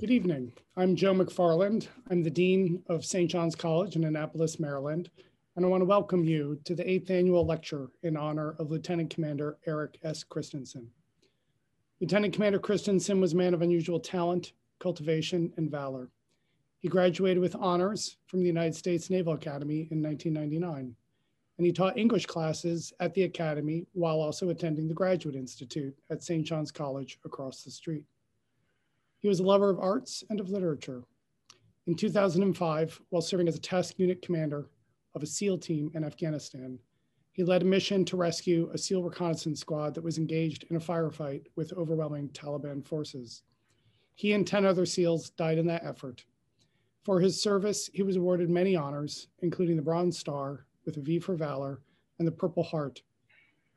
Good evening. I'm Joe McFarland. I'm the Dean of St. John's College in Annapolis, Maryland, and I want to welcome you to the eighth annual lecture in honor of Lieutenant Commander Erik S. Kristensen. Lieutenant Commander Kristensen was a man of unusual talent, cultivation, and valor. He graduated with honors from the United States Naval Academy in 1999, and he taught English classes at the Academy while also attending the Graduate Institute at St. John's College across the street. He was a lover of arts and of literature. In 2005, while serving as a task unit commander of a SEAL team in Afghanistan, he led a mission to rescue a SEAL reconnaissance squad that was engaged in a firefight with overwhelming Taliban forces. He and 10 other SEALs died in that effort. For his service, he was awarded many honors, including the Bronze Star with a V for Valor and the Purple Heart.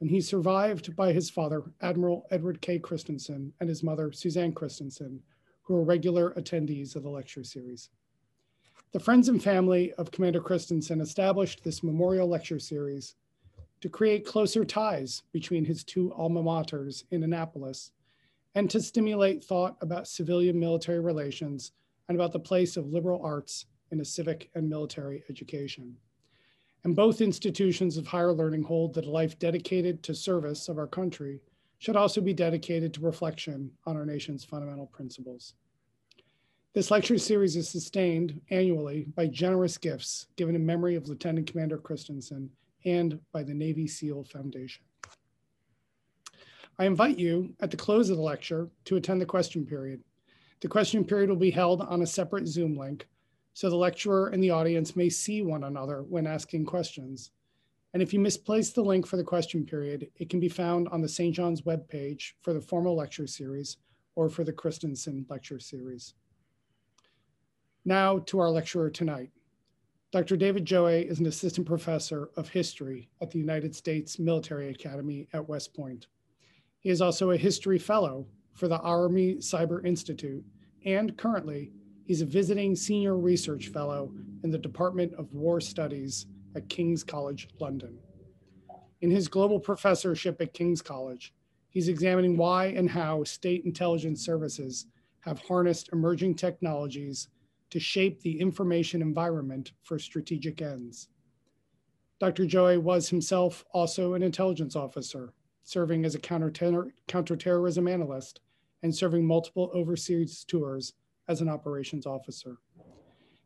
And he's survived by his father, Admiral Edward K. Kristensen, and his mother, Suzanne Kristensen, who are regular attendees of the lecture series. The friends and family of Commander Kristensen established this memorial lecture series to create closer ties between his two alma maters in Annapolis and to stimulate thought about civilian military relations and about the place of liberal arts in a civic and military education. And both institutions of higher learning hold that a life dedicated to service of our country should also be dedicated to reflection on our nation's fundamental principles. This lecture series is sustained annually by generous gifts given in memory of Lieutenant Commander Kristensen and by the Navy SEAL Foundation. I invite you at the close of the lecture to attend the question period. The question period will be held on a separate Zoom link so the lecturer and the audience may see one another when asking questions. And if you misplace the link for the question period, it can be found on the St. John's webpage for the formal lecture series or for the Kristensen lecture series. Now to our lecturer tonight. Dr. David Gioe is an assistant professor of history at the United States Military Academy at West Point. He is also a history fellow for the Army Cyber Institute, and currently, he's a visiting senior research fellow in the Department of War Studies at King's College London. In his global professorship at King's College, he's examining why and how state intelligence services have harnessed emerging technologies to shape the information environment for strategic ends. Dr. Gioe was himself also an intelligence officer, serving as a counter counterterrorism analyst and serving multiple overseas tours as an operations officer.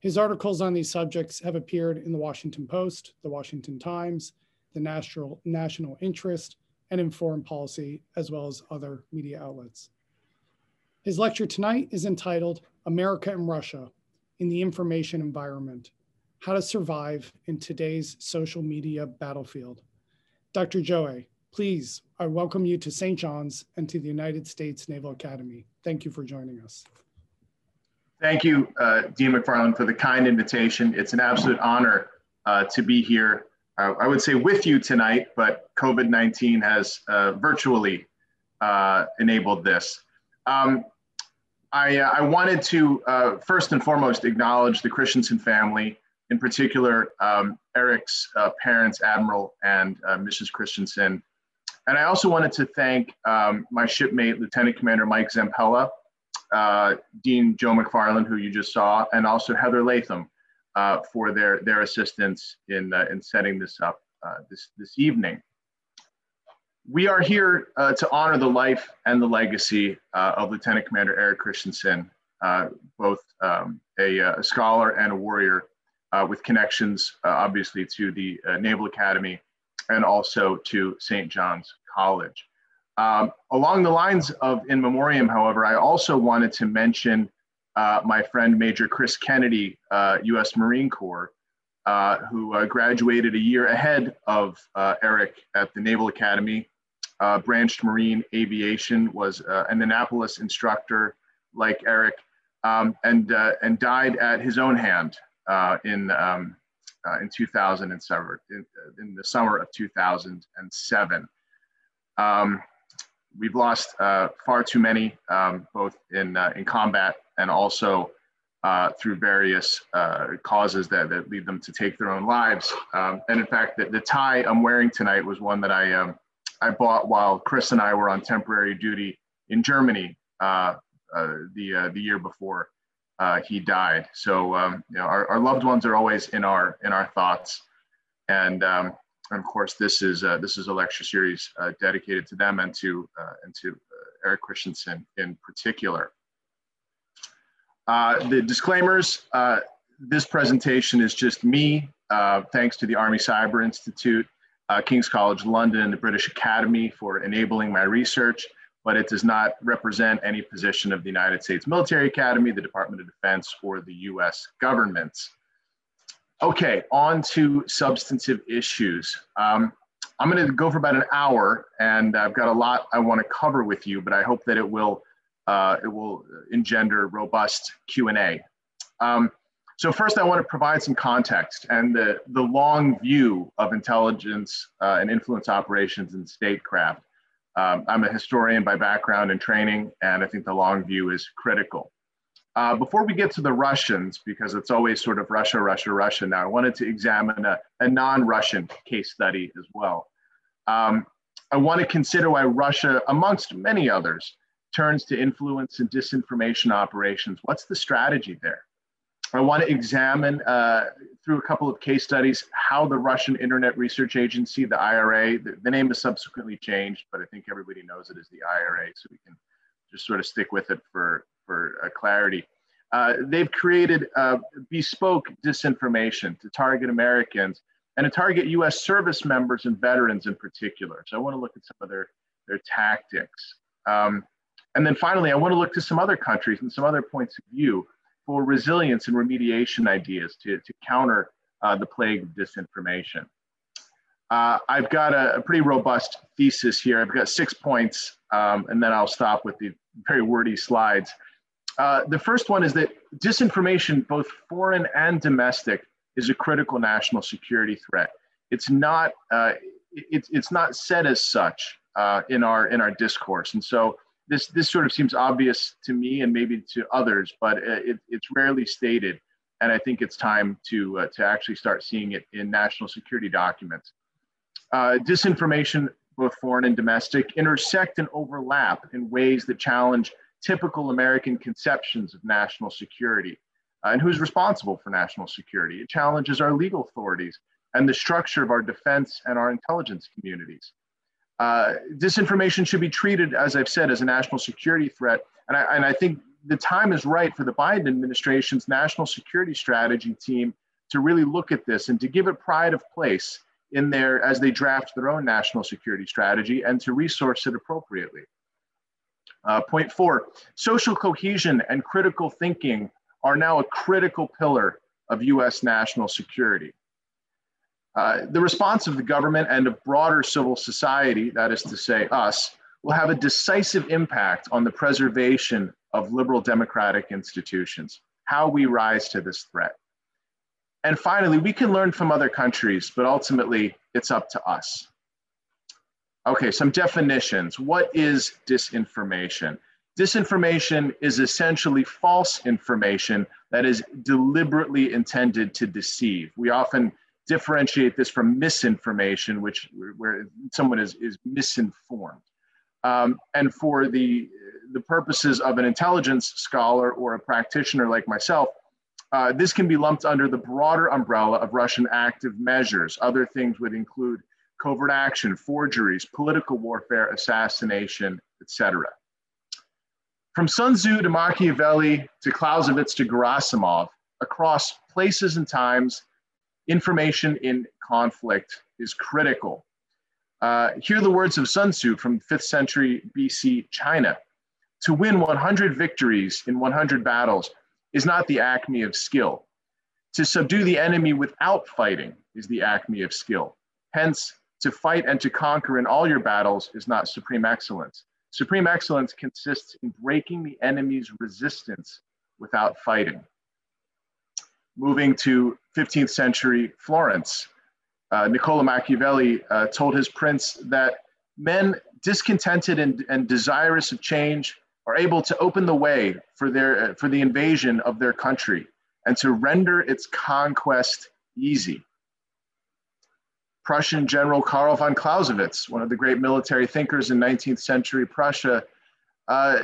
His articles on these subjects have appeared in the Washington Post, the Washington Times, the National, National Interest, and in Foreign Policy, as well as other media outlets. His lecture tonight is entitled America and Russia in the Information Environment, How to Survive in Today's Social Media Battlefield. Dr. Gioe, please, I welcome you to St. John's and to the United States Naval Academy. Thank you for joining us. Thank you, uh, Dean McFarland, for the kind invitation. It's an absolute honor uh, to be here. Uh, I would say with you tonight, but COVID 19 has uh, virtually uh, enabled this. Um, I, I, wanted to first and foremost acknowledge the Kristensen family, in particular, um, Erik's parents, Admiral and Mrs. Kristensen. And I also wanted to thank um, my shipmate, Lieutenant Commander Mike Zampella, uh, Dean Joe McFarland, who you just saw, and also Heather Latham uh, for their, their assistance in, uh, in setting this up uh, this, this evening. We are here uh, to honor the life and the legacy of Lieutenant Commander Erik Kristensen, both um, a, a, scholar and a warrior with connections, obviously, to the Naval Academy and also to St. John's College. Um, along the lines of in memoriam, however, I also wanted to mention uh, my friend Major Chris Kennedy, uh, U.S. Marine Corps, uh, who uh, graduated a year ahead of uh, Erik at the Naval Academy, uh, branched Marine Aviation, was an Annapolis instructor like Erik, um, and, and died at his own hand in, um, in 2007, in, in, the summer of 2007. Um, we've lost uh, far too many, um, both in, uh, in combat and also uh, through various uh, causes that, that lead them to take their own lives. Um, and in fact, the, the, tie I'm wearing tonight was one that I, um, I bought while Chris and I were on temporary duty in Germany uh, uh, the the year before he died. So um, you know, our, our loved ones are always in our in our thoughts, and um, and of course this is uh, this is a lecture series uh, dedicated to them and to and to Erik Kristensen in particular. the disclaimers. this presentation is just me, thanks to the Army Cyber Institute uh, King's College London the British Academy for enabling my research, but it does not represent any position of the United States Military Academy, the Department of Defense, or the US government. Okay, on to substantive issues. Um, I'm going to go for about an hour, and I've got a lot I want to cover with you, but I hope that it will uh, it will engender robust Q and A. Um, so first, I want to provide some context and the, the long view of intelligence uh, and influence operations in statecraft. Um, I'm a historian by background and training, and I think the long view is critical. Uh, before we get to the Russians, because it's always sort of Russia, Russia, Russia now, I wanted to examine a, a non-Russian case study as well. Um, I want to consider why Russia, amongst many others, turns to influence and disinformation operations. What's the strategy there? I want to examine uh, through a couple of case studies how the Russian Internet Research Agency, the IRA, the, the, name is subsequently changed, but I think everybody knows it as the IRA, so we can just sort of stick with it for, for uh, clarity. Uh, they've created uh, bespoke disinformation to target Americans and to target US service members and veterans in particular. So I want to look at some of their, their tactics. Um, and then finally, I want to look to some other countries and some other points of view for resilience and remediation ideas to, to counter uh, the plague of disinformation. Uh, I've got a, a, pretty robust thesis here. I've got six points, um, and then I'll stop with the very wordy slides. Uh, the first one is that disinformation, both foreign and domestic, is a critical national security threat. It's not, uh, it's, it's not said as such uh, in, our, in our discourse. And so this this sort of seems obvious to me and maybe to others, but it, it's rarely stated, and I think it's time to uh, to actually start seeing it in national security documents. Uh, disinformation, both foreign and domestic, intersect and overlap in ways that challenge typical American conceptions of national security. Uh, and who's responsible for national security? It challenges our legal authorities and the structure of our defense and our intelligence communities. Uh, disinformation should be treated, as I've said, as a national security threat. And I, and I think the time is right for the Biden administration's national security strategy team to really look at this and to give it pride of place in there as they draft their own national security strategy and to resource it appropriately. Uh, point four, social cohesion and critical thinking are now a critical pillar of US national security. Uh, the response of the government and of broader civil society, that is to say, us, will have a decisive impact on the preservation of liberal democratic institutions, how we rise to this threat. And finally, we can learn from other countries, but ultimately it's up to us. Okay, some definitions. What is disinformation? Disinformation is essentially false information that is deliberately intended to deceive. We often differentiate this from misinformation, which where someone is, is misinformed. Um, and for the, the purposes of an intelligence scholar or a practitioner like myself, uh, this can be lumped under the broader umbrella of Russian active measures. Other things would include covert action, forgeries, political warfare, assassination, etc. From Sun Tzu to Machiavelli to Clausewitz to Gerasimov, across places and times, information in conflict is critical. Uh, hear the words of Sun Tzu from 5th century BC China. To win 100 victories in 100 battles is not the acme of skill. To subdue the enemy without fighting is the acme of skill. Hence, to fight and to conquer in all your battles is not supreme excellence. Supreme excellence consists in breaking the enemy's resistance without fighting moving to 15th century Florence, uh, Niccolo Machiavelli uh, told his prince that men discontented and, and desirous of change are able to open the way for, their, uh, for the invasion of their country and to render its conquest easy. Prussian General Karl von Clausewitz, one of the great military thinkers in 19th century Prussia, uh,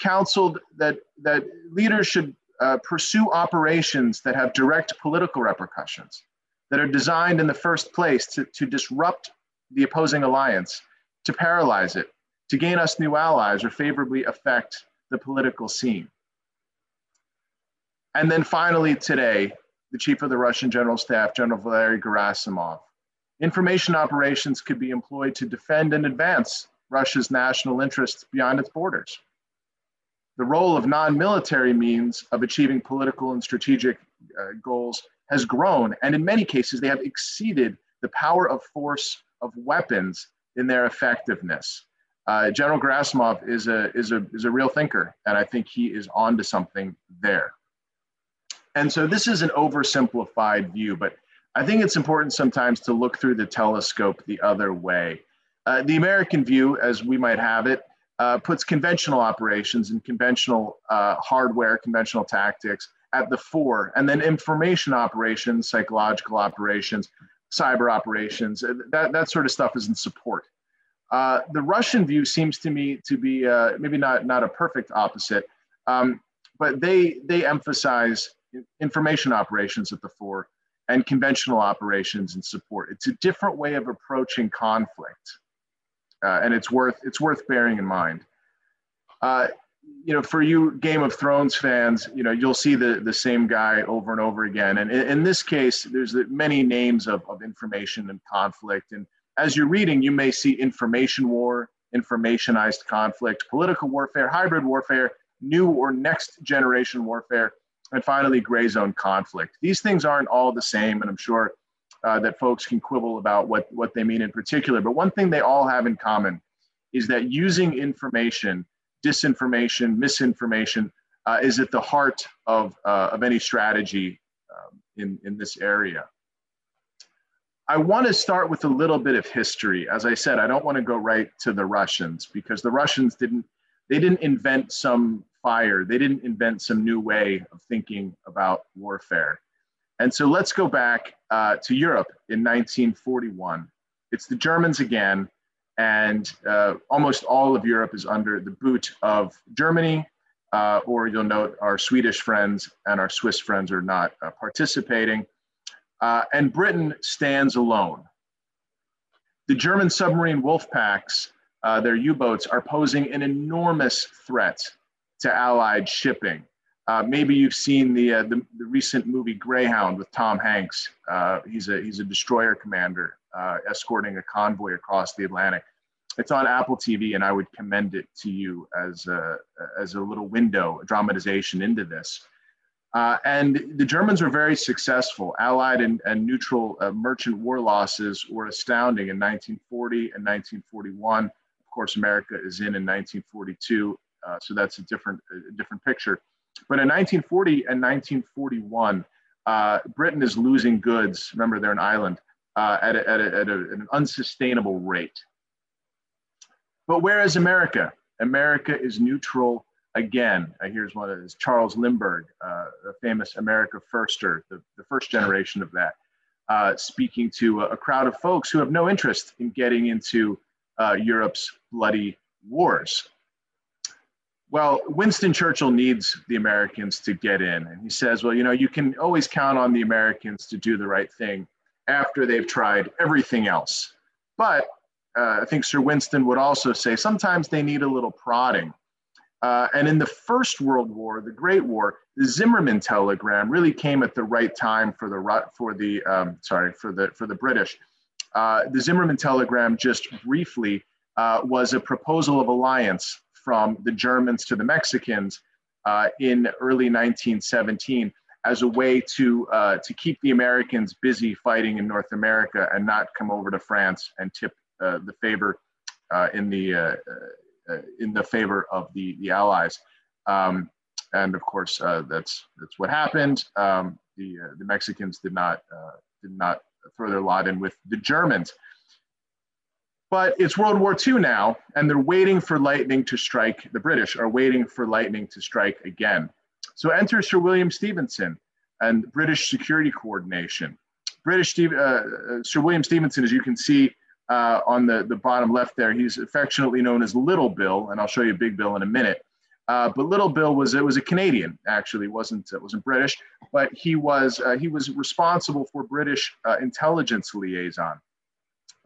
counseled that, that leaders should uh, pursue operations that have direct political repercussions, that are designed in the first place to, to disrupt the opposing alliance, to paralyze it, to gain us new allies, or favorably affect the political scene. And then finally, today, the chief of the Russian General Staff, General Valery Gerasimov. Information operations could be employed to defend and advance Russia's national interests beyond its borders. The role of non military means of achieving political and strategic uh, goals has grown, and in many cases, they have exceeded the power of force of weapons in their effectiveness. Uh, General Gerasimov is a, is, a, is a real thinker, and I think he is onto something there. And so this is an oversimplified view, but I think it's important sometimes to look through the telescope the other way. Uh, the American view, as we might have it, uh, puts conventional operations and conventional uh, hardware, conventional tactics at the fore, and then information operations, psychological operations, cyber operations, that, that sort of stuff is in support. Uh, the Russian view seems to me to be uh, maybe not, not a perfect opposite, um, but they, they emphasize information operations at the fore and conventional operations and support. It's a different way of approaching conflict, uh, and it's worth it's worth bearing in mind. Uh, you know, for you Game of Thrones fans, you know you'll see the the same guy over and over again. And in, in this case, there's many names of, of information and conflict. And as you're reading, you may see information war, informationized conflict, political warfare, hybrid warfare, new or next generation warfare and finally, gray zone conflict. These things aren't all the same, and I'm sure uh, that folks can quibble about what, what they mean in particular. But one thing they all have in common is that using information, disinformation, misinformation, uh, is at the heart of, uh, of any strategy um, in, in this area. I want to start with a little bit of history. As I said, I don't want to go right to the Russians because the Russians didn't they didn't invent some fire. They didn't invent some new way of thinking about warfare. And so let's go back uh, to Europe in 1941. It's the Germans again, and uh, almost all of Europe is under the boot of Germany. Uh, or you'll note our Swedish friends and our Swiss friends are not uh, participating. Uh, and Britain stands alone. The German submarine wolf packs, uh, their U boats, are posing an enormous threat to Allied shipping. Uh, maybe you've seen the, uh, the, the recent movie Greyhound with Tom Hanks. Uh, he's a he's a destroyer commander uh, escorting a convoy across the Atlantic. It's on Apple TV, and I would commend it to you as a as a little window, a dramatization into this. Uh, and the Germans were very successful. Allied and, and neutral uh, merchant war losses were astounding in 1940 and 1941. Of course, America is in in 1942 uh, so that's a different, a different picture. But in 1940 and 1941, uh, Britain is losing goods. Remember, they're an island uh, at, a, at, a, at, a, at an unsustainable rate. But where is America? America is neutral again. Uh, here's one of those Charles Lindbergh, uh, the famous America Firster, the, the first generation of that, uh, speaking to a, a, crowd of folks who have no interest in getting into uh, Europe's bloody wars. Well, Winston Churchill needs the Americans to get in. And he says, well, you know, you can always count on the Americans to do the right thing after they've tried everything else. But uh, I think Sir Winston would also say sometimes they need a little prodding. Uh, and in the First World War, the Great War, the Zimmermann telegram really came at the right time for the for the um, sorry for the for the British. Uh, the Zimmermann telegram just briefly uh, was a proposal of alliance from the Germans to the Mexicans uh, in early 1917 as a way to, uh, to keep the Americans busy fighting in North America and not come over to France and tip uh, the favor uh, in, the, uh, uh, in the favor of the, the Allies. Um, and of course, that's, that's what happened. Um, the, the Mexicans did not, did not throw their lot in with the Germans. But it's World War II now, and they're waiting for lightning to strike. The British are waiting for lightning to strike again. So enter Sir William Stephenson and British Security Coordination. British uh, uh, Sir William Stephenson, as you can see uh, on the, the bottom left there, he's affectionately known as Little Bill, and I'll show you Big Bill in a minute. Uh, but Little Bill was it was a Canadian actually wasn't wasn't British, but he was uh, he was responsible for British uh, intelligence liaison,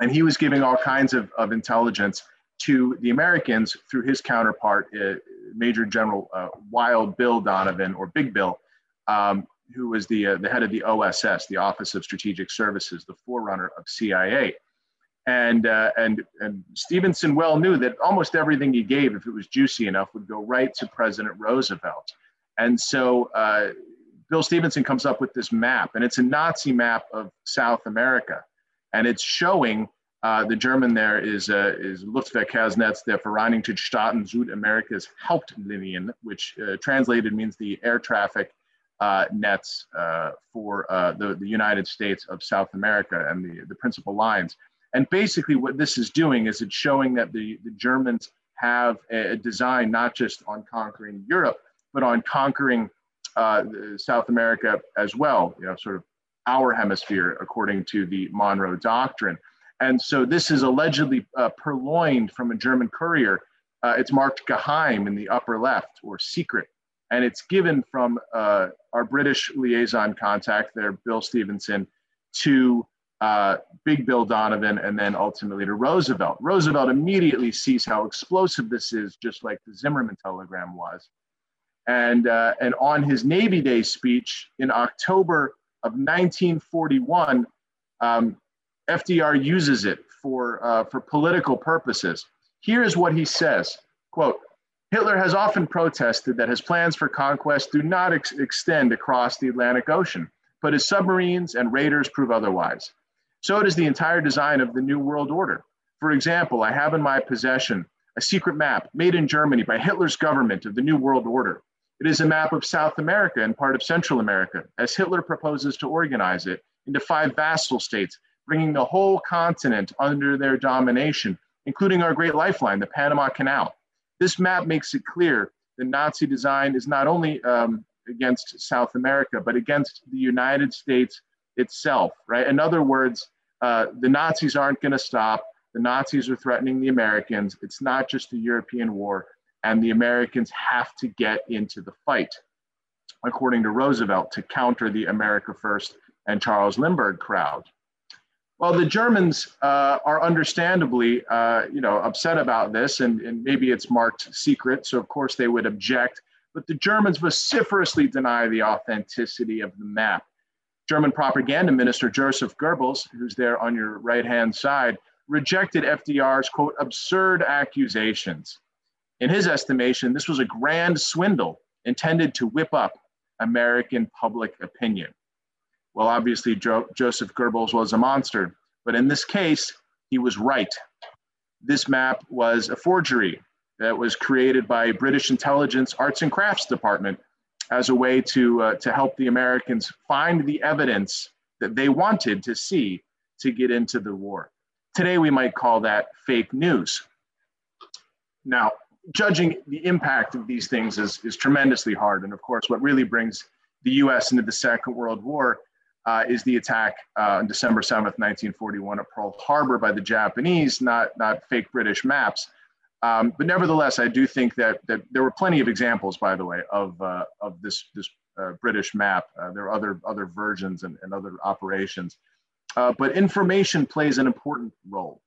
and he was giving all kinds of, of intelligence to the Americans through his counterpart, uh, Major General uh, Wild Bill Donovan or Big Bill, um, who was the the head of the OSS, the Office of Strategic Services, the forerunner of CIA. And, uh, and, and Stephenson well knew that almost everything he gave, if it was juicy enough, would go right to President Roosevelt. And so uh, Bill Stephenson comes up with this map, and it's a Nazi map of South America. And it's showing uh, the German there is, uh, is Luftverkehrsnetz der Vereinigten Staaten Südamerikas Hauptlinien, which uh, translated means the air traffic uh, nets uh, for uh, the, the United States of South America and the, the principal lines. And basically, what this is doing is it's showing that the, the Germans have a design not just on conquering Europe, but on conquering uh, South America as well, you know, sort of our hemisphere, according to the Monroe Doctrine. And so this is allegedly uh, purloined from a German courier. Uh, it's marked Geheim in the upper left or secret. And it's given from uh, our British liaison contact there, Bill Stephenson, to uh, Big Bill Donovan, and then ultimately to Roosevelt. Roosevelt immediately sees how explosive this is, just like the Zimmermann telegram was. And, uh, and on his Navy Day speech in October of 1941, um, FDR uses it for, uh, for political purposes. Here's what he says, quote, Hitler has often protested that his plans for conquest do not ex extend across the Atlantic Ocean, but his submarines and raiders prove otherwise. So does the entire design of the New World Order. For example, I have in my possession a secret map made in Germany by Hitler's government of the New World Order. It is a map of South America and part of Central America, as Hitler proposes to organize it into five vassal states, bringing the whole continent under their domination, including our great lifeline, the Panama Canal. This map makes it clear the Nazi design is not only um, against South America, but against the United States itself, right? In other words, uh, the Nazis aren't going to stop. The Nazis are threatening the Americans. It's not just a European war, and the Americans have to get into the fight, according to Roosevelt, to counter the America First and Charles Lindbergh crowd. Well, the Germans uh, are understandably, uh, you know, upset about this, and, and maybe it's marked secret, so of course they would object. But the Germans vociferously deny the authenticity of the map. German propaganda minister Joseph Goebbels, who's there on your right hand side, rejected FDR's quote, absurd accusations. In his estimation, this was a grand swindle intended to whip up American public opinion. Well, obviously, jo- Joseph Goebbels was a monster, but in this case, he was right. This map was a forgery that was created by British intelligence arts and crafts department as a way to, uh, to help the Americans find the evidence that they wanted to see to get into the war. Today, we might call that fake news. Now, judging the impact of these things is, is tremendously hard. And of course, what really brings the US into the Second World War uh, is the attack uh, on December 7th, 1941 at Pearl Harbor by the Japanese, not, not fake British maps. Um, but nevertheless, I do think that, that there were plenty of examples, by the way, of, uh, of this, this uh, British map. Uh, there are other, other versions and, and other operations. Uh, but information plays an important role.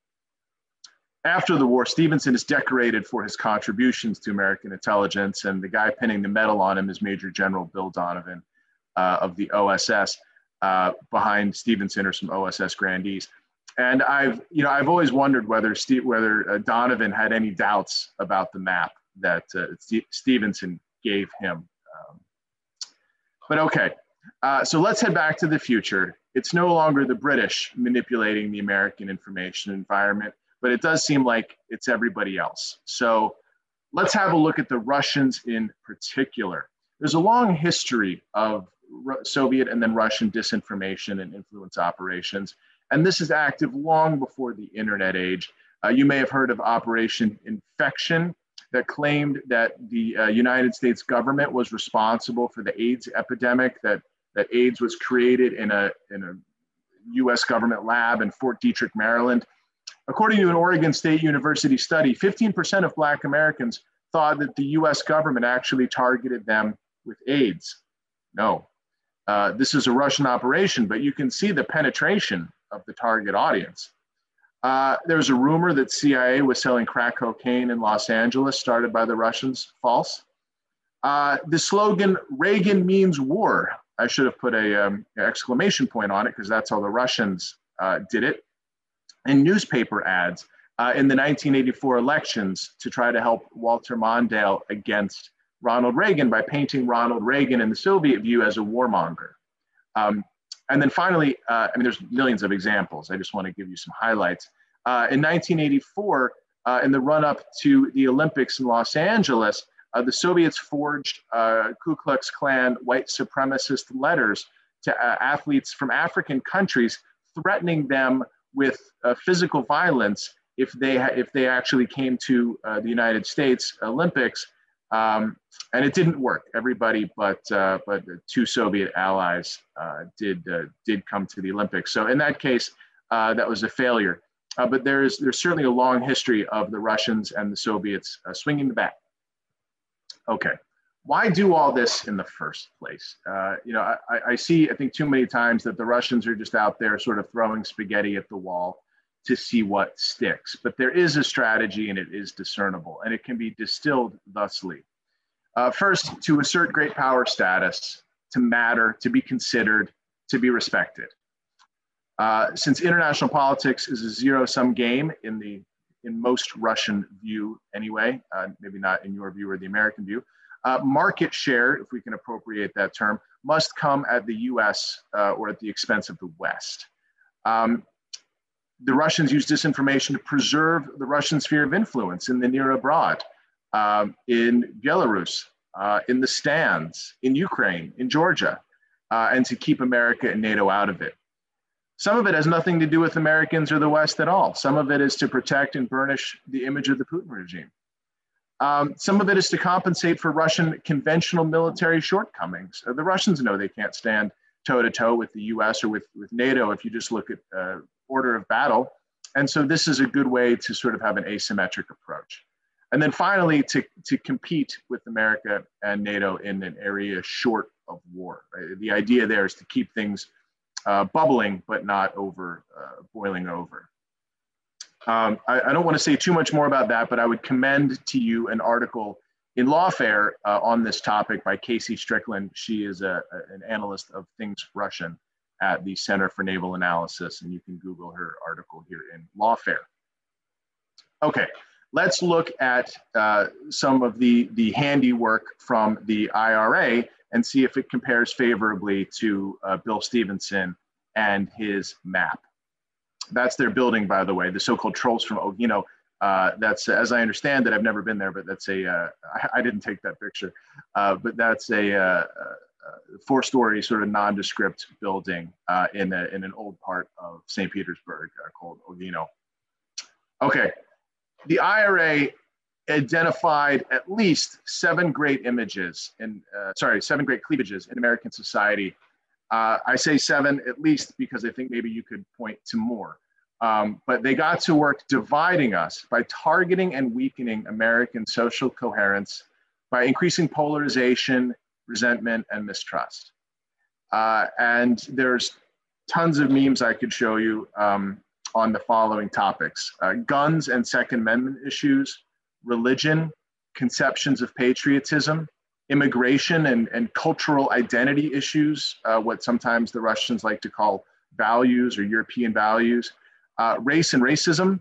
After the war, Stephenson is decorated for his contributions to American intelligence, and the guy pinning the medal on him is Major General Bill Donovan uh, of the OSS. Uh, behind Stephenson or some OSS grandees. And I've, you know, I've always wondered whether Steve, whether uh, Donovan had any doubts about the map that uh, St- Stephenson gave him. Um, but okay, uh, so let's head back to the future. It's no longer the British manipulating the American information environment, but it does seem like it's everybody else. So let's have a look at the Russians in particular. There's a long history of Soviet and then Russian disinformation and influence operations. And this is active long before the internet age. Uh, you may have heard of Operation Infection that claimed that the uh, United States government was responsible for the AIDS epidemic, that, that AIDS was created in a, in a US government lab in Fort Detrick, Maryland. According to an Oregon State University study, 15% of Black Americans thought that the US government actually targeted them with AIDS. No. Uh, this is a Russian operation, but you can see the penetration of the target audience. Uh, there's a rumor that CIA was selling crack cocaine in Los Angeles, started by the Russians. False. Uh, the slogan "Reagan means war." I should have put a um, exclamation point on it because that's how the Russians uh, did it. And newspaper ads uh, in the 1984 elections to try to help Walter Mondale against Ronald Reagan by painting Ronald Reagan in the Soviet view as a warmonger. Um, and then finally, uh, I mean, there's millions of examples. I just want to give you some highlights. Uh, in 1984, uh, in the run up to the Olympics in Los Angeles, uh, the Soviets forged uh, Ku Klux Klan white supremacist letters to athletes from African countries, threatening them with physical violence if they if they actually came to uh, the United States Olympics, um, and it didn't work. Everybody but uh, but two Soviet allies uh, did uh, did come to the Olympics. So in that case, uh, that was a failure. Uh, but there is there's certainly a long history of the Russians and the Soviets swinging the bat. Okay. Why do all this in the first place? you know, I, I see, I think, too many times that the Russians are just out there sort of throwing spaghetti at the wall to see what sticks. But there is a strategy and it is discernible and it can be distilled thusly. Uh, first, to assert great power status, to matter, to be considered, to be respected. Uh, since international politics is a zero-sum game in the in most Russian view anyway, uh, maybe not in your view or the American view, uh, market share, if we can appropriate that term, must come at the US uh, or at the expense of the West. Um, the Russians use disinformation to preserve the Russian sphere of influence in the near abroad, um, in Belarus, uh, in the stands, in Ukraine, in Georgia, uh, and to keep America and NATO out of it. Some of it has nothing to do with Americans or the West at all. Some of it is to protect and burnish the image of the Putin regime. Um, some of it is to compensate for Russian conventional military shortcomings. Uh, the Russians know they can't stand toe to toe with the US or with, with NATO if you just look at uh, order of battle. And so this is a good way to sort of have an asymmetric approach. And then finally, to, to compete with America and NATO in an area short of war. Right? The idea there is to keep things uh, bubbling, but not over uh, boiling over. Um, I, I, don't want to say too much more about that, but I would commend to you an article in Lawfare uh, on this topic by Kasey Stricklin. She is a, a, an analyst of things Russian at the Center for Naval Analysis, and you can Google her article here in Lawfare. Okay, let's look at uh, some of the, the handiwork from the IRA and see if it compares favorably to uh, Bill Stephenson and his map. That's their building, by the way, the so-called trolls from Olgino. Uh, that's, as I understand it, I've never been there, but that's a. Uh, I, I didn't take that picture, uh, but that's a, uh, uh, four-story sort of nondescript building uh, in, a, in an old part of St. Petersburg called Olgino. Okay, the IRA identified at least seven great images uh, sorry, seven great cleavages in American society. Uh, I say seven at least because I think maybe you could point to more. Um, but they got to work dividing us by targeting and weakening American social coherence, by increasing polarization resentment, and mistrust. Uh, and there's tons of memes I could show you um, on the following topics uh, guns and Second Amendment issues, religion, conceptions of patriotism, immigration and, and cultural identity issues, uh, what sometimes the Russians like to call values or European values, uh, race and racism,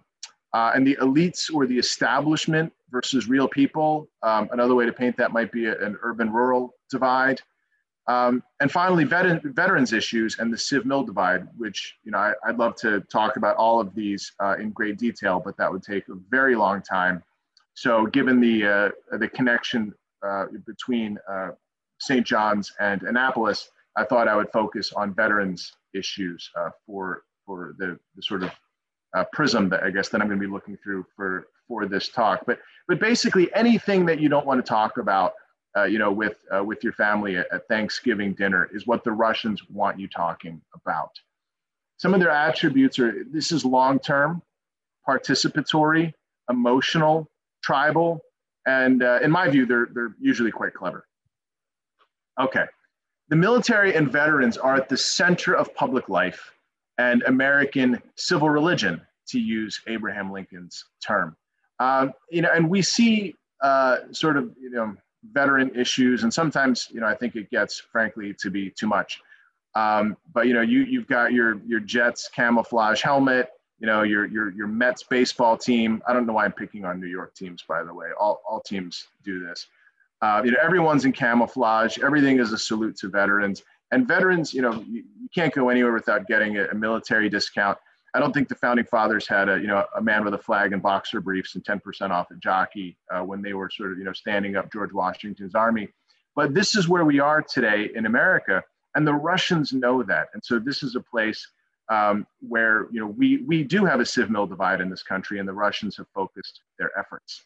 uh, and the elites or the establishment versus real people. Um, another way to paint that might be a, an urban rural divide. Um, and finally, veteran, veterans issues and the civ mil divide, which you know I, would love to talk about all of these uh, in great detail, but that would take a very long time. So, given the uh, the connection between uh, St. John's and Annapolis, I thought I would focus on veterans issues uh, for for the, the sort of uh, prism that I guess that I'm going to be looking through for for this talk. But but basically anything that you don't want to talk about, uh, you know, with uh, with your family at, at, Thanksgiving dinner is what the Russians want you talking about. Some of their attributes are this is long term, participatory, emotional, tribal, And uh, in my view, they're, they're usually quite clever. Okay. The military and veterans are at the center of public life and American civil religion, to use Abraham Lincoln's term. Um, you know, and we see uh, sort of, you know, veteran issues, and sometimes, you know, I think it gets, frankly, to be too much. Um, but you know, you you've got your your Jets camouflage helmet, you know, your your your Mets baseball team. I don't know why I'm picking on New York teams, by the way. All all teams do this. Uh, you know, everyone's in camouflage. Everything is a salute to veterans. And veterans, you know, you, you can't go anywhere without getting a, a, military discount. I don't think the founding fathers had a, you know, a man with a flag and boxer briefs and 10% off a jockey uh, when they were sort of, you know, standing up George Washington's army. But this is where we are today in America, and the Russians know that. And so this is a place um, where, you know, we we do have a civ mil divide in this country, and the Russians have focused their efforts.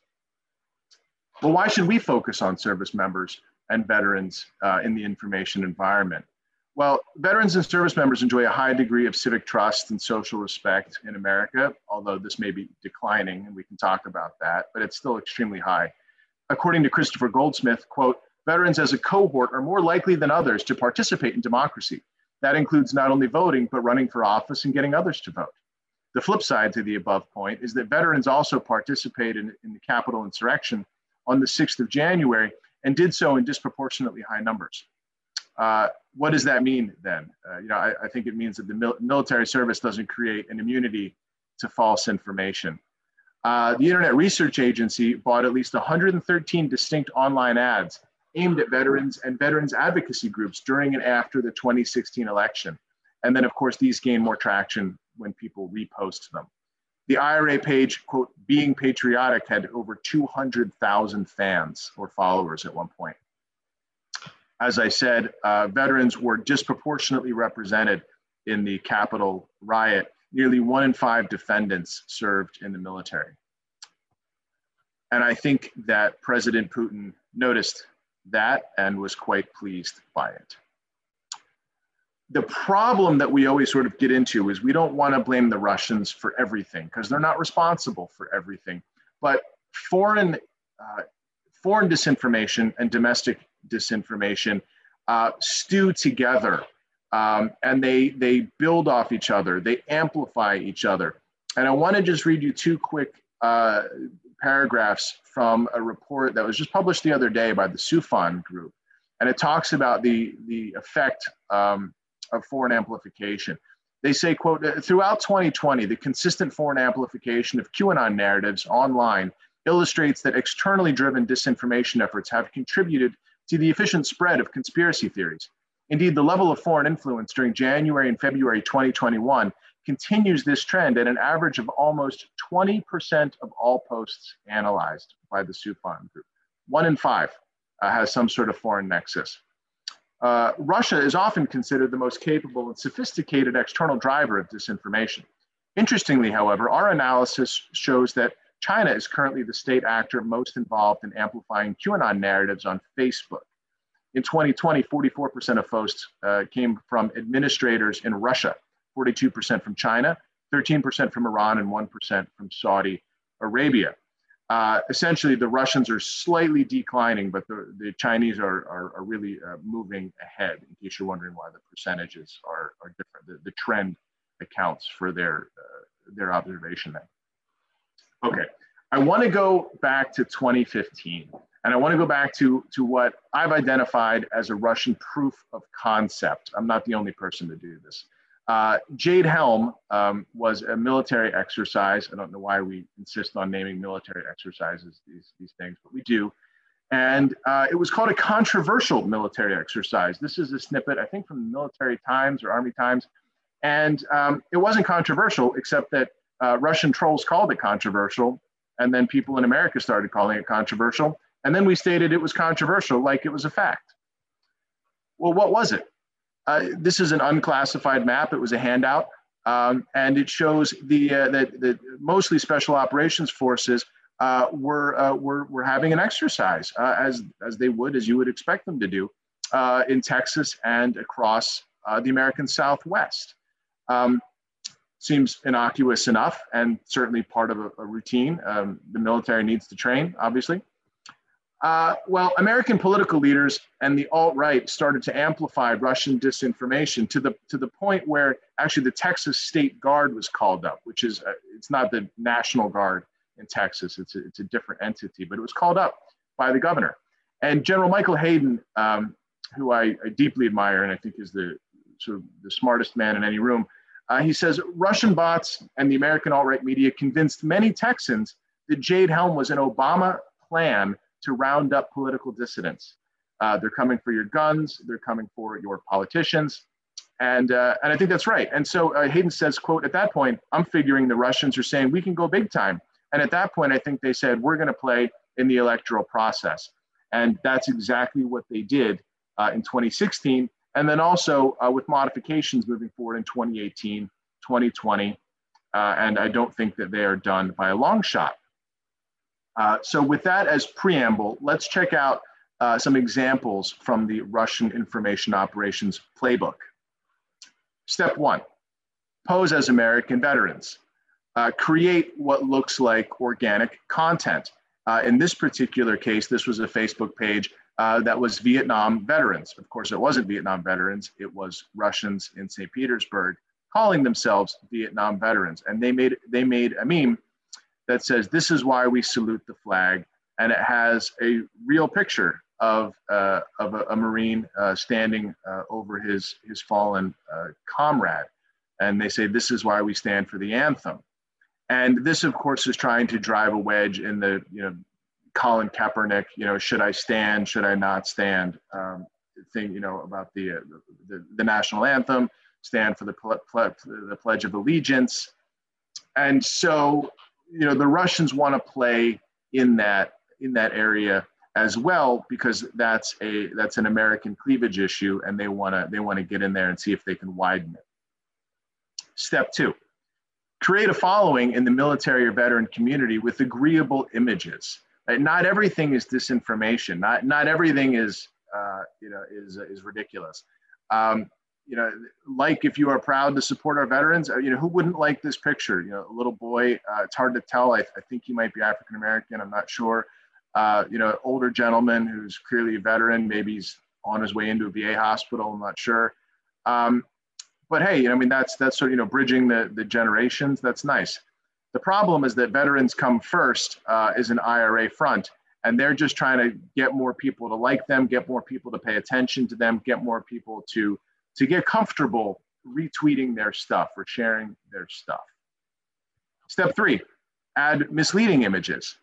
Well, why should we focus on service members and veterans uh, in the information environment? Well, veterans and service members enjoy a high degree of civic trust and social respect in America, although this may be declining, and we can talk about that, but it's still extremely high. According to Kristofer Goldsmith, quote, veterans as a cohort are more likely than others to participate in democracy. That includes not only voting, but running for office and getting others to vote. The flip side to the above point is that veterans also participated in, in the Capitol insurrection on the 6th of January and did so in disproportionately high numbers. Uh, what does that mean then? Uh, you know, I, I, think it means that the mil military service doesn't create an immunity to false information. Uh, the Internet Research Agency bought at least 113 distinct online ads aimed at veterans and veterans advocacy groups during and after the 2016 election. And then, of course, these gain more traction when people repost them. The IRA page, quote, being patriotic had over 200,000 fans or followers at one point. As I said, uh, veterans were disproportionately represented in the Capitol riot. Nearly one in five defendants served in the military. And I think that President Putin noticed that and was quite pleased by it the problem that we always sort of get into is we don't want to blame the Russians for everything because they're not responsible for everything. But foreign uh, foreign disinformation and domestic disinformation uh, stew together, um, and they they build off each other. They amplify each other. And I want to just read you two quick uh, paragraphs from a report that was just published the other day by the Soufan Group, and it talks about the the effect. Um, of foreign amplification. They say, quote, throughout 2020, the consistent foreign amplification of QAnon narratives online illustrates that externally driven disinformation efforts have contributed to the efficient spread of conspiracy theories. Indeed, the level of foreign influence during January and February 2021 continues this trend at an average of almost 20% of all posts analyzed by the Soufan group. One in five uh, has some sort of foreign nexus. Uh, Russia is often considered the most capable and sophisticated external driver of disinformation. Interestingly, however, our analysis shows that China is currently the state actor most involved in amplifying QAnon narratives on Facebook. In 2020, 44% of posts uh, came from administrators in Russia, 42% from China, 13% from Iran, and 1% from Saudi Arabia. Uh, essentially, the Russians are slightly declining, but the, the Chinese are, are, are really uh, moving ahead, in case you're wondering why the percentages are, are different. The, the trend accounts for their, uh, their observation there. Okay, I want to go back to 2015, and I want to go back to, to what I've identified as a Russian proof of concept. I'm not the only person to do this. Uh, Jade Helm um, was a military exercise. I don't know why we insist on naming military exercises these, these things, but we do. And uh, it was called a controversial military exercise. This is a snippet, I think, from the Military Times or Army Times. And um, it wasn't controversial, except that uh, Russian trolls called it controversial. And then people in America started calling it controversial. And then we stated it was controversial like it was a fact. Well, what was it? Uh, this is an unclassified map. It was a handout, um, and it shows the uh, that, that mostly special operations forces uh, were, uh, were were having an exercise uh, as as they would, as you would expect them to do, in Texas and across the American Southwest. Um, seems innocuous enough, and certainly part of a, a routine. Um, the military needs to train, obviously. Uh, well, American political leaders and the alt-right started to amplify Russian disinformation to the to the point where actually the Texas State Guard was called up, which is uh, it's not the National Guard in Texas; it's a, it's a different entity, but it was called up by the governor. And General Michael Hayden, um, who I, I, deeply admire and I think is the sort of the smartest man in any room, uh, he says Russian bots and the American alt-right media convinced many Texans that Jade Helm was an Obama plan to round up political dissidents. Uh, they're coming for your guns. They're coming for your politicians. And, uh, and I think that's right. And so uh, Hayden says, quote, at that point, I'm figuring the Russians are saying we can go big time. And at that point, I think they said, we're going to play in the electoral process. And that's exactly what they did uh, in 2016. And then also uh, with modifications moving forward in 2018, 2020. Uh, and I don't think that they are done by a long shot. Uh, so with that as preamble, let's check out uh, some examples from the Russian information operations playbook. Step one, pose as American veterans. Uh, create what looks like organic content. Uh, in this particular case, this was a Facebook page uh, that was Vietnam veterans. Of course, it wasn't Vietnam veterans, it was Russians in St. Petersburg calling themselves Vietnam veterans. And they made, they made a meme that says, This is why we salute the flag. And it has a real picture of, uh, of a, a Marine uh, standing uh, over his, his fallen uh, comrade. And they say, This is why we stand for the anthem. And this, of course, is trying to drive a wedge in the, you know, Colin Kaepernick, you know, should I stand, should I not stand um, thing, you know, about the, uh, the, the, national anthem, stand for the, ple- ple- the Pledge of Allegiance. And so you know the Russians want to play in that in that area as well because that's a that's an American cleavage issue and they want to they want to get in there and see if they can widen it. Step 2. Create a following in the military or veteran community with agreeable images. Right? Not everything is disinformation. Not not everything is uh, you know is is ridiculous. Um, you know, like if you are proud to support our veterans, uh, you know, who wouldn't like this picture? You know, a little boy, uh, it's hard to tell. I, I think he might be African American. I'm not sure. Uh, you know, older gentleman who's clearly a veteran, maybe he's on his way into a VA hospital. I'm not sure. Um, but hey, you know, I mean, that's that's sort of you know bridging the the generations. That's nice. The problem is that veterans come first uh, is an IRA front, and they're just trying to get more people to like them, get more people to pay attention to them, get more people to to get comfortable retweeting their stuff or sharing their stuff. Step three, add misleading images.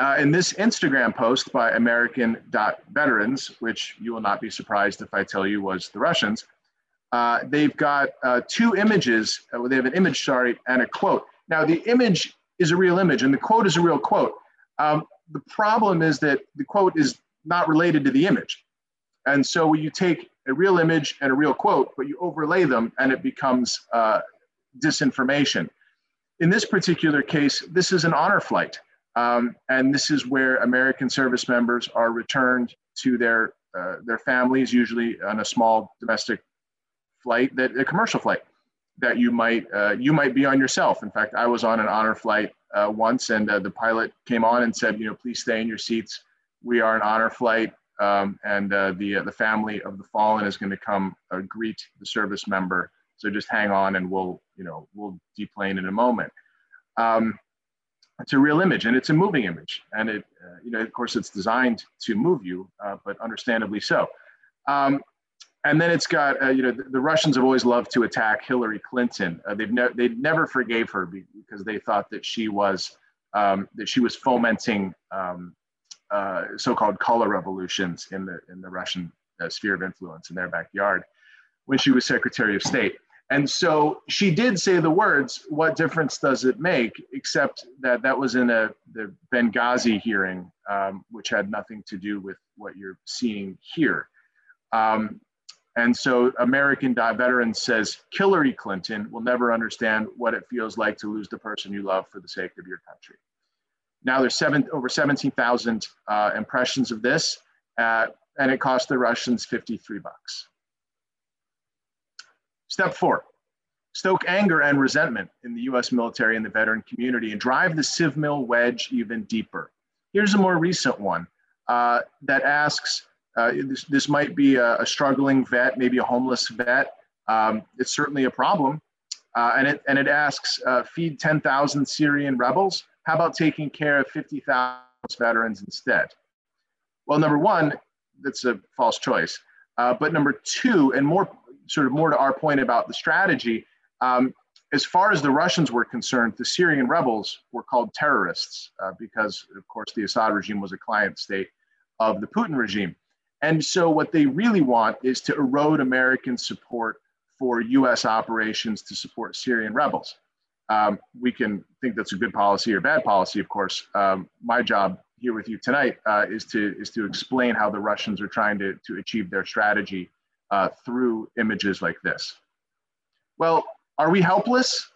Uh, in this Instagram post by American.veterans, which you will not be surprised if I tell you was the Russians, uh, they've got uh, two images. Uh, they have an image, sorry, and a quote. Now, the image is a real image and the quote is a real quote. Um, the problem is that the quote is not related to the image. And so when you take a real image and a real quote, but you overlay them and it becomes uh, disinformation. In this particular case, this is an honor flight. Um, and this is where American service members are returned to their, uh, their families, usually on a small domestic flight, that a commercial flight that you might, uh, you might be on yourself. In fact, I was on an honor flight uh, once and uh, the pilot came on and said, you know, please stay in your seats. We are an honor flight um, and uh, the uh, the family of the fallen is going to come uh, greet the service member. So just hang on, and we'll you know we'll deplane in a moment. Um, it's a real image, and it's a moving image, and it uh, you know of course it's designed to move you, uh, but understandably so. Um, and then it's got uh, you know the, the, Russians have always loved to attack Hillary Clinton. they've ne- they never forgave her because they thought that she was um, that she was fomenting um, uh, so-called color revolutions in the in the Russian uh, sphere of influence in their backyard when she was Secretary of State. And so she did say the words, "What difference does it make?" Except that that was in a the Benghazi hearing, um, which had nothing to do with what you're seeing here. Um, and so American veteran says Hillary Clinton will never understand what it feels like to lose the person you love for the sake of your country. Now there's seven, over 17,000 uh, impressions of this, uh, and it cost the Russians 53 bucks. Step four, stoke anger and resentment in the US military and the veteran community and drive the civ wedge even deeper. Here's a more recent one. uh, that asks uh, this, this might be a, a, struggling vet, maybe a homeless vet. Um, it's certainly a problem. Uh, and, it, and it asks uh, feed 10,000 Syrian rebels. How about taking care of 50,000 veterans instead? Well, number one, that's a false choice. Uh, but number two, and more sort of more to our point about the strategy, um, as far as the Russians were concerned, the Syrian rebels were called terrorists uh, because, of course, the Assad regime was a client state of the Putin regime. And so, what they really want is to erode American support for US operations to support Syrian rebels. Um, we can think that's a good policy or bad policy, of course. Um, my job here with you tonight uh, is, to, is to explain how the Russians are trying to, to achieve their strategy uh, through images like this. Well, are we helpless?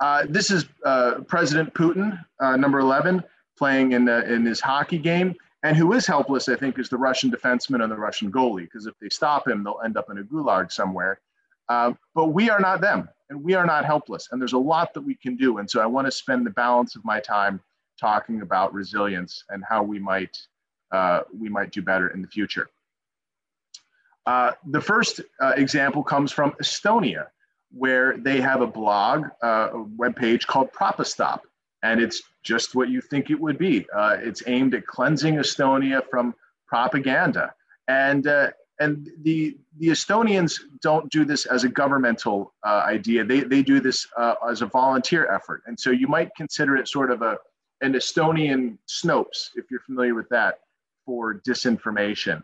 Uh, this is uh, President Putin, uh, number 11, playing in, the, in his hockey game. And who is helpless, I think, is the Russian defenseman and the Russian goalie, because if they stop him, they'll end up in a gulag somewhere. Uh, but we are not them, and we are not helpless. And there's a lot that we can do. And so I want to spend the balance of my time talking about resilience and how we might uh, we might do better in the future. Uh, the first uh, example comes from Estonia, where they have a blog, uh, a webpage called Propastop and it's just what you think it would be. Uh, it's aimed at cleansing Estonia from propaganda, and uh, and the the Estonians don't do this as a governmental uh, idea. They they do this uh, as a volunteer effort, and so you might consider it sort of a an Estonian Snopes, if you're familiar with that, for disinformation.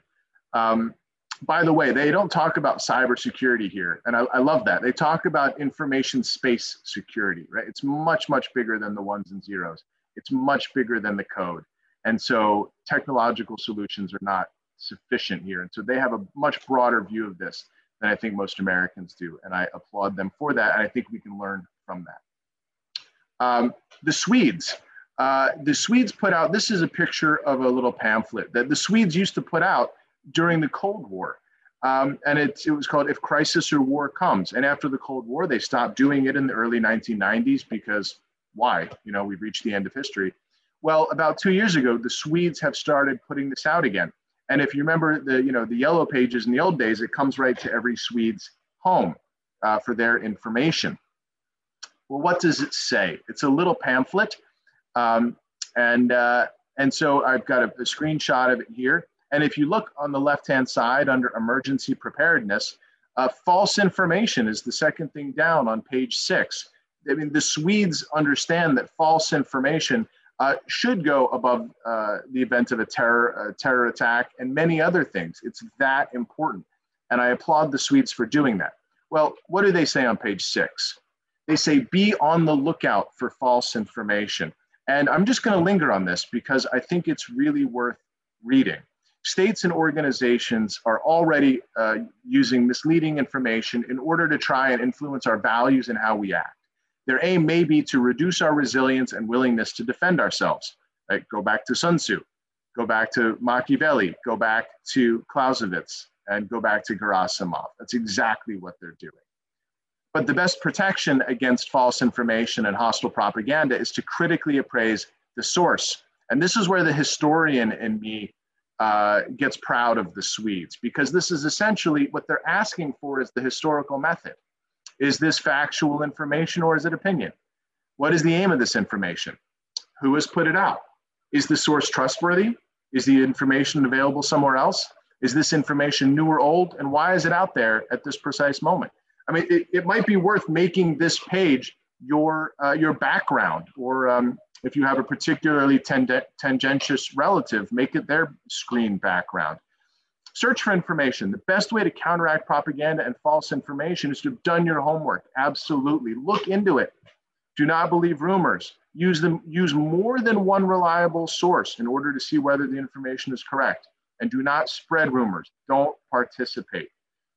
Um, by the way, they don't talk about cybersecurity here, and I, I, love that. They talk about information space security, right? It's much, much bigger than the ones and zeros. It's much bigger than the code. And so technological solutions are not sufficient here. And so they have a much broader view of this than I think most Americans do. And I applaud them for that. And I think we can learn from that. Um, the Swedes. Uh, the Swedes put out, this is a picture of a little pamphlet that the Swedes used to put out during the Cold War. Um, and it, it was called If Crisis or War Comes. And after the Cold War, they stopped doing it in the early 1990s because why? You know, we've reached the end of history. Well, about two years ago, the Swedes have started putting this out again. And if you remember the, you know, the yellow pages in the old days, it comes right to every Swede's home uh, for their information. Well, what does it say? It's a little pamphlet. Um, and, uh, and so I've got a, a screenshot of it here. And if you look on the left-hand side under emergency preparedness, uh, false information is the second thing down on page six. I mean, the Swedes understand that false information uh, should go above uh, the event of a terror, terror attack and many other things. It's that important. And I applaud the Swedes for doing that. Well, what do they say on page six? They say, be on the lookout for false information. And I'm just going to linger on this because I think it's really worth reading states and organizations are already uh, using misleading information in order to try and influence our values and how we act. Their aim may be to reduce our resilience and willingness to defend ourselves. Right? Go back to Sun Tzu, go back to Machiavelli, go back to Clausewitz, and go back to Gerasimov. That's exactly what they're doing. But the best protection against false information and hostile propaganda is to critically appraise the source. And this is where the historian in me uh, gets proud of the Swedes because this is essentially what they're asking for is the historical method. Is this factual information or is it opinion? What is the aim of this information? Who has put it out? Is the source trustworthy? Is the information available somewhere else? Is this information new or old? And why is it out there at this precise moment? I mean, it, it might be worth making this page your, uh, your background or um, if you have a particularly tend- tangentious relative, make it their screen background. Search for information. The best way to counteract propaganda and false information is to have done your homework. Absolutely. Look into it. Do not believe rumors. Use them use more than one reliable source in order to see whether the information is correct. And do not spread rumors. Don't participate.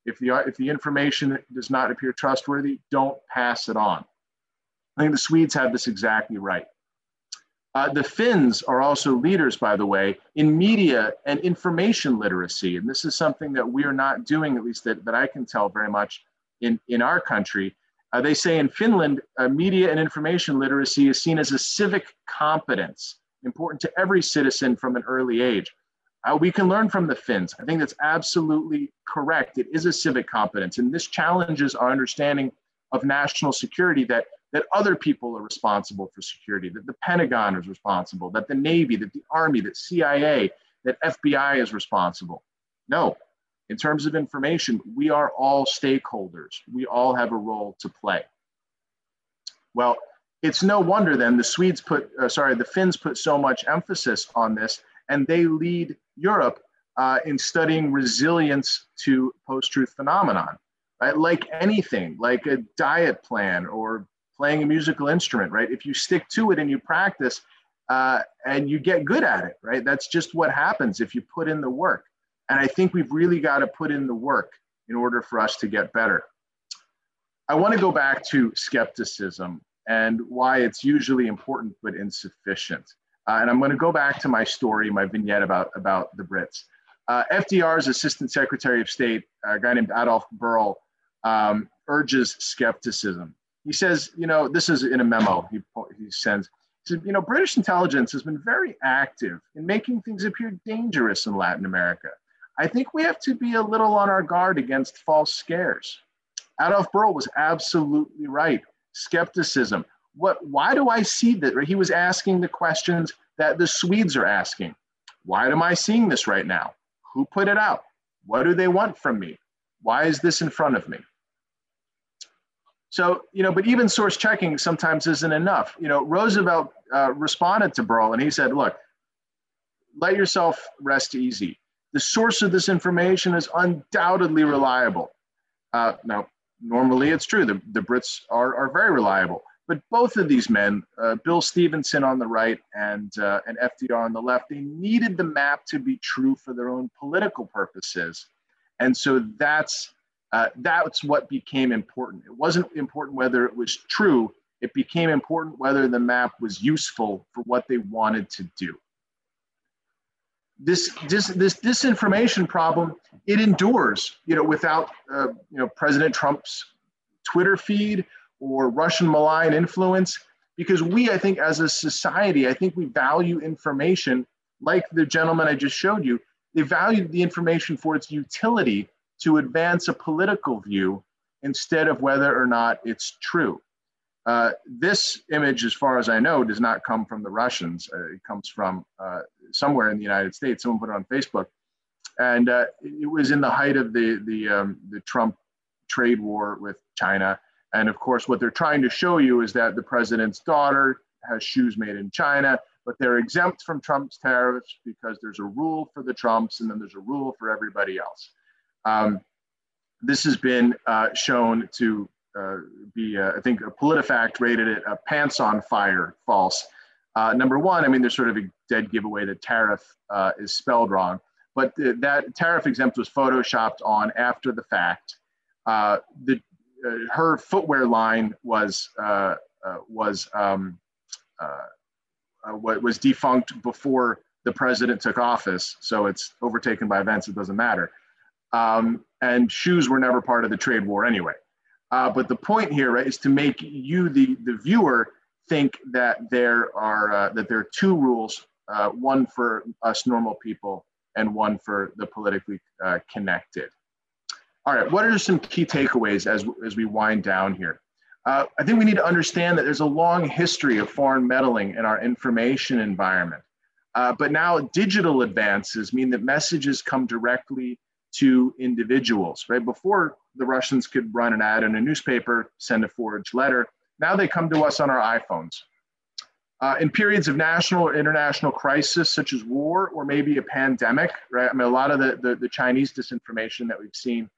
If the if the information does not appear trustworthy, don't pass it on. I think the Swedes have this exactly right. Uh, the Finns are also leaders, by the way, in media and information literacy. And this is something that we are not doing, at least that, that I can tell very much in, in our country. Uh, they say in Finland, uh, media and information literacy is seen as a civic competence, important to every citizen from an early age. Uh, we can learn from the Finns. I think that's absolutely correct. It is a civic competence, and this challenges our understanding of national security that that other people are responsible for security, that the Pentagon is responsible, that the Navy, that the Army, that CIA, that FBI is responsible. No, in terms of information, we are all stakeholders. We all have a role to play. Well, it's no wonder then the Swedes put, uh, sorry, the Finns put so much emphasis on this, and they lead Europe uh, in studying resilience to post-truth phenomenon. Right? Like anything, like a diet plan or playing a musical instrument, right? If you stick to it and you practice uh, and you get good at it, right? That's just what happens if you put in the work. And I think we've really got to put in the work in order for us to get better. I want to go back to skepticism and why it's usually important but insufficient. Uh, and I'm going to go back to my story, my vignette about, about the Brits. Uh, FDR's Assistant Secretary of State, a guy named Adolf Berle, um, urges skepticism. He says, you know, this is in a memo he, he sends. He said, you know, British intelligence has been very active in making things appear dangerous in Latin America. I think we have to be a little on our guard against false scares. Adolf Berle was absolutely right. Skepticism. What, why do I see that? He was asking the questions that the Swedes are asking. Why am I seeing this right now? Who put it out? What do they want from me? Why is this in front of me? So, you know, but even source checking sometimes isn't enough. You know, Roosevelt uh, responded to Berle and he said, look, let yourself rest easy the source of this information is undoubtedly reliable. Uh, now, normally it's true, the, the Brits are, are very reliable. But both of these men, uh, Bill Stephenson on the right and, uh, and FDR on the left, they needed the map to be true for their own political purposes. And so that's, uh, that's what became important. It wasn't important whether it was true, it became important whether the map was useful for what they wanted to do this, this, this disinformation problem, it endures, you know, without, uh, you know, President Trump's Twitter feed or Russian malign influence, because we, I think, as a society, I think we value information like the gentleman I just showed you. They value the information for its utility to advance a political view instead of whether or not it's true. Uh, this image, as far as I know, does not come from the Russians. Uh, it comes from uh, somewhere in the United States. Someone put it on Facebook, and uh, it was in the height of the the um, the Trump trade war with China. And of course, what they're trying to show you is that the president's daughter has shoes made in China, but they're exempt from Trump's tariffs because there's a rule for the Trumps and then there's a rule for everybody else. Um, this has been uh, shown to uh, be, uh, I think, PolitiFact rated it a pants on fire false. Uh, number one, I mean, there's sort of a dead giveaway that tariff uh, is spelled wrong, but th- that tariff exempt was photoshopped on after the fact. Uh, the her footwear line was was um, what was defunct before the president took office, so it's overtaken by events. It doesn't matter. Um, and shoes were never part of the trade war anyway. Uh, but the point here, right, is to make you, the, the viewer, think that there are uh, that there are two rules, uh, one for us normal people and one for the politically uh, connected. All right, what are some key takeaways as, as we wind down here? Uh, I think we need to understand that there's a long history of foreign meddling in our information environment. Uh, but now digital advances mean that messages come directly to individuals, right? Before the Russians could run an ad in a newspaper, send a forged letter. Now they come to us on our iPhones. Uh, in periods of national or international crisis, such as war or maybe a pandemic, right? I mean, a lot of the, the, the Chinese disinformation that we've seen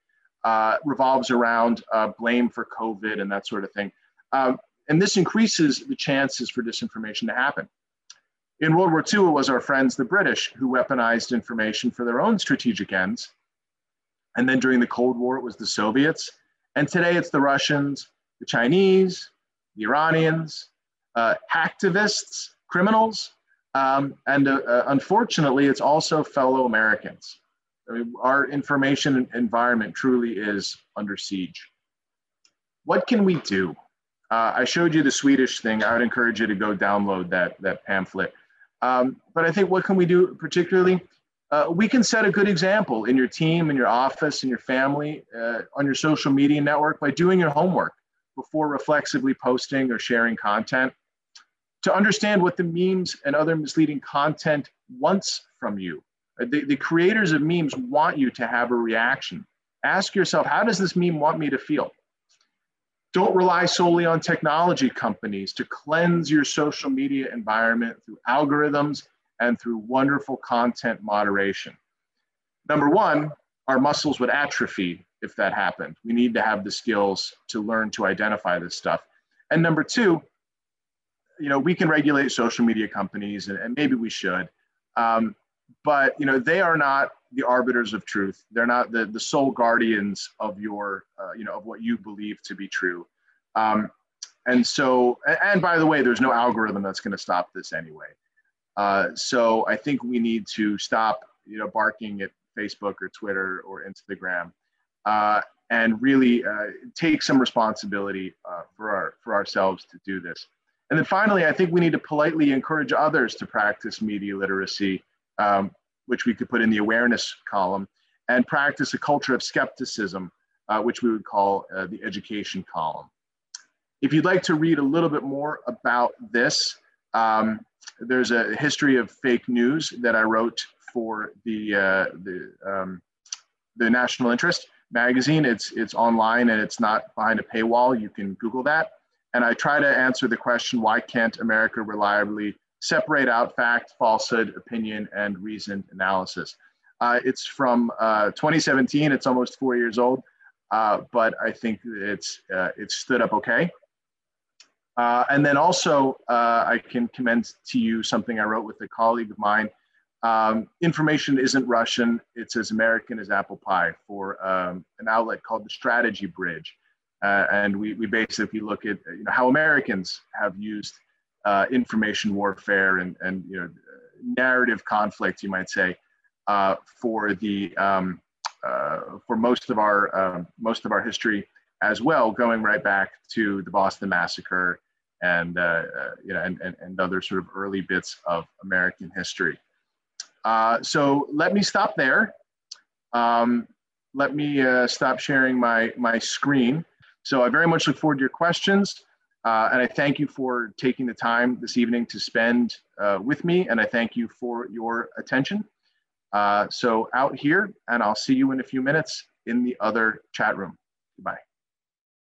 uh, revolves around uh, blame for COVID and that sort of thing. Um, and this increases the chances for disinformation to happen. In World War II, it was our friends, the British, who weaponized information for their own strategic ends and then during the Cold War, it was the Soviets. And today it's the Russians, the Chinese, the Iranians, uh, hacktivists, criminals, um, and uh, uh, unfortunately, it's also fellow Americans. I mean, our information environment truly is under siege. What can we do? Uh, I showed you the Swedish thing. I would encourage you to go download that, that pamphlet. Um, but I think what can we do particularly? Uh, we can set a good example in your team, in your office, in your family, uh, on your social media network by doing your homework before reflexively posting or sharing content. To understand what the memes and other misleading content wants from you. Uh, the, the creators of memes want you to have a reaction. Ask yourself, how does this meme want me to feel? Don't rely solely on technology companies to cleanse your social media environment through algorithms and through wonderful content moderation. Number one, our muscles would atrophy if that happened. We need to have the skills to learn to identify this stuff. And number two, you know, we can regulate social media companies, and, and maybe we should, um, but you know, they are not the arbiters of truth. They're not the, the sole guardians of your, uh, you know, of what you believe to be true. Um, and so, and by the way, there's no algorithm that's going to stop this anyway. Uh, so I think we need to stop, you know, barking at Facebook or Twitter or Instagram, uh, and really uh, take some responsibility uh, for our for ourselves to do this. And then finally, I think we need to politely encourage others to practice media literacy, um, which we could put in the awareness column, and practice a culture of skepticism, uh, which we would call uh, the education column. If you'd like to read a little bit more about this, um, there's a history of fake news that I wrote for the uh, the um, the National Interest magazine. It's it's online and it's not behind a paywall. You can Google that. And I try to answer the question: Why can't America reliably separate out fact, falsehood, opinion, and reasoned analysis? Uh, it's from uh, 2017. It's almost four years old, uh, but I think it's uh, it's stood up okay. Uh, and then also, uh, I can commend to you something I wrote with a colleague of mine. Um, information isn't Russian, it's as American as apple pie for um, an outlet called the Strategy Bridge. Uh, and we, we basically look at you know, how Americans have used uh, information warfare and, and you know, narrative conflict, you might say, uh, for, the, um, uh, for most, of our, um, most of our history as well, going right back to the Boston Massacre and, uh, uh, you know, and, and, and other sort of early bits of American history. Uh, so let me stop there. Um, let me uh, stop sharing my, my screen. So I very much look forward to your questions. Uh, and I thank you for taking the time this evening to spend uh, with me. And I thank you for your attention. So out here, and I'll see you in a few minutes in the other chat room. Goodbye.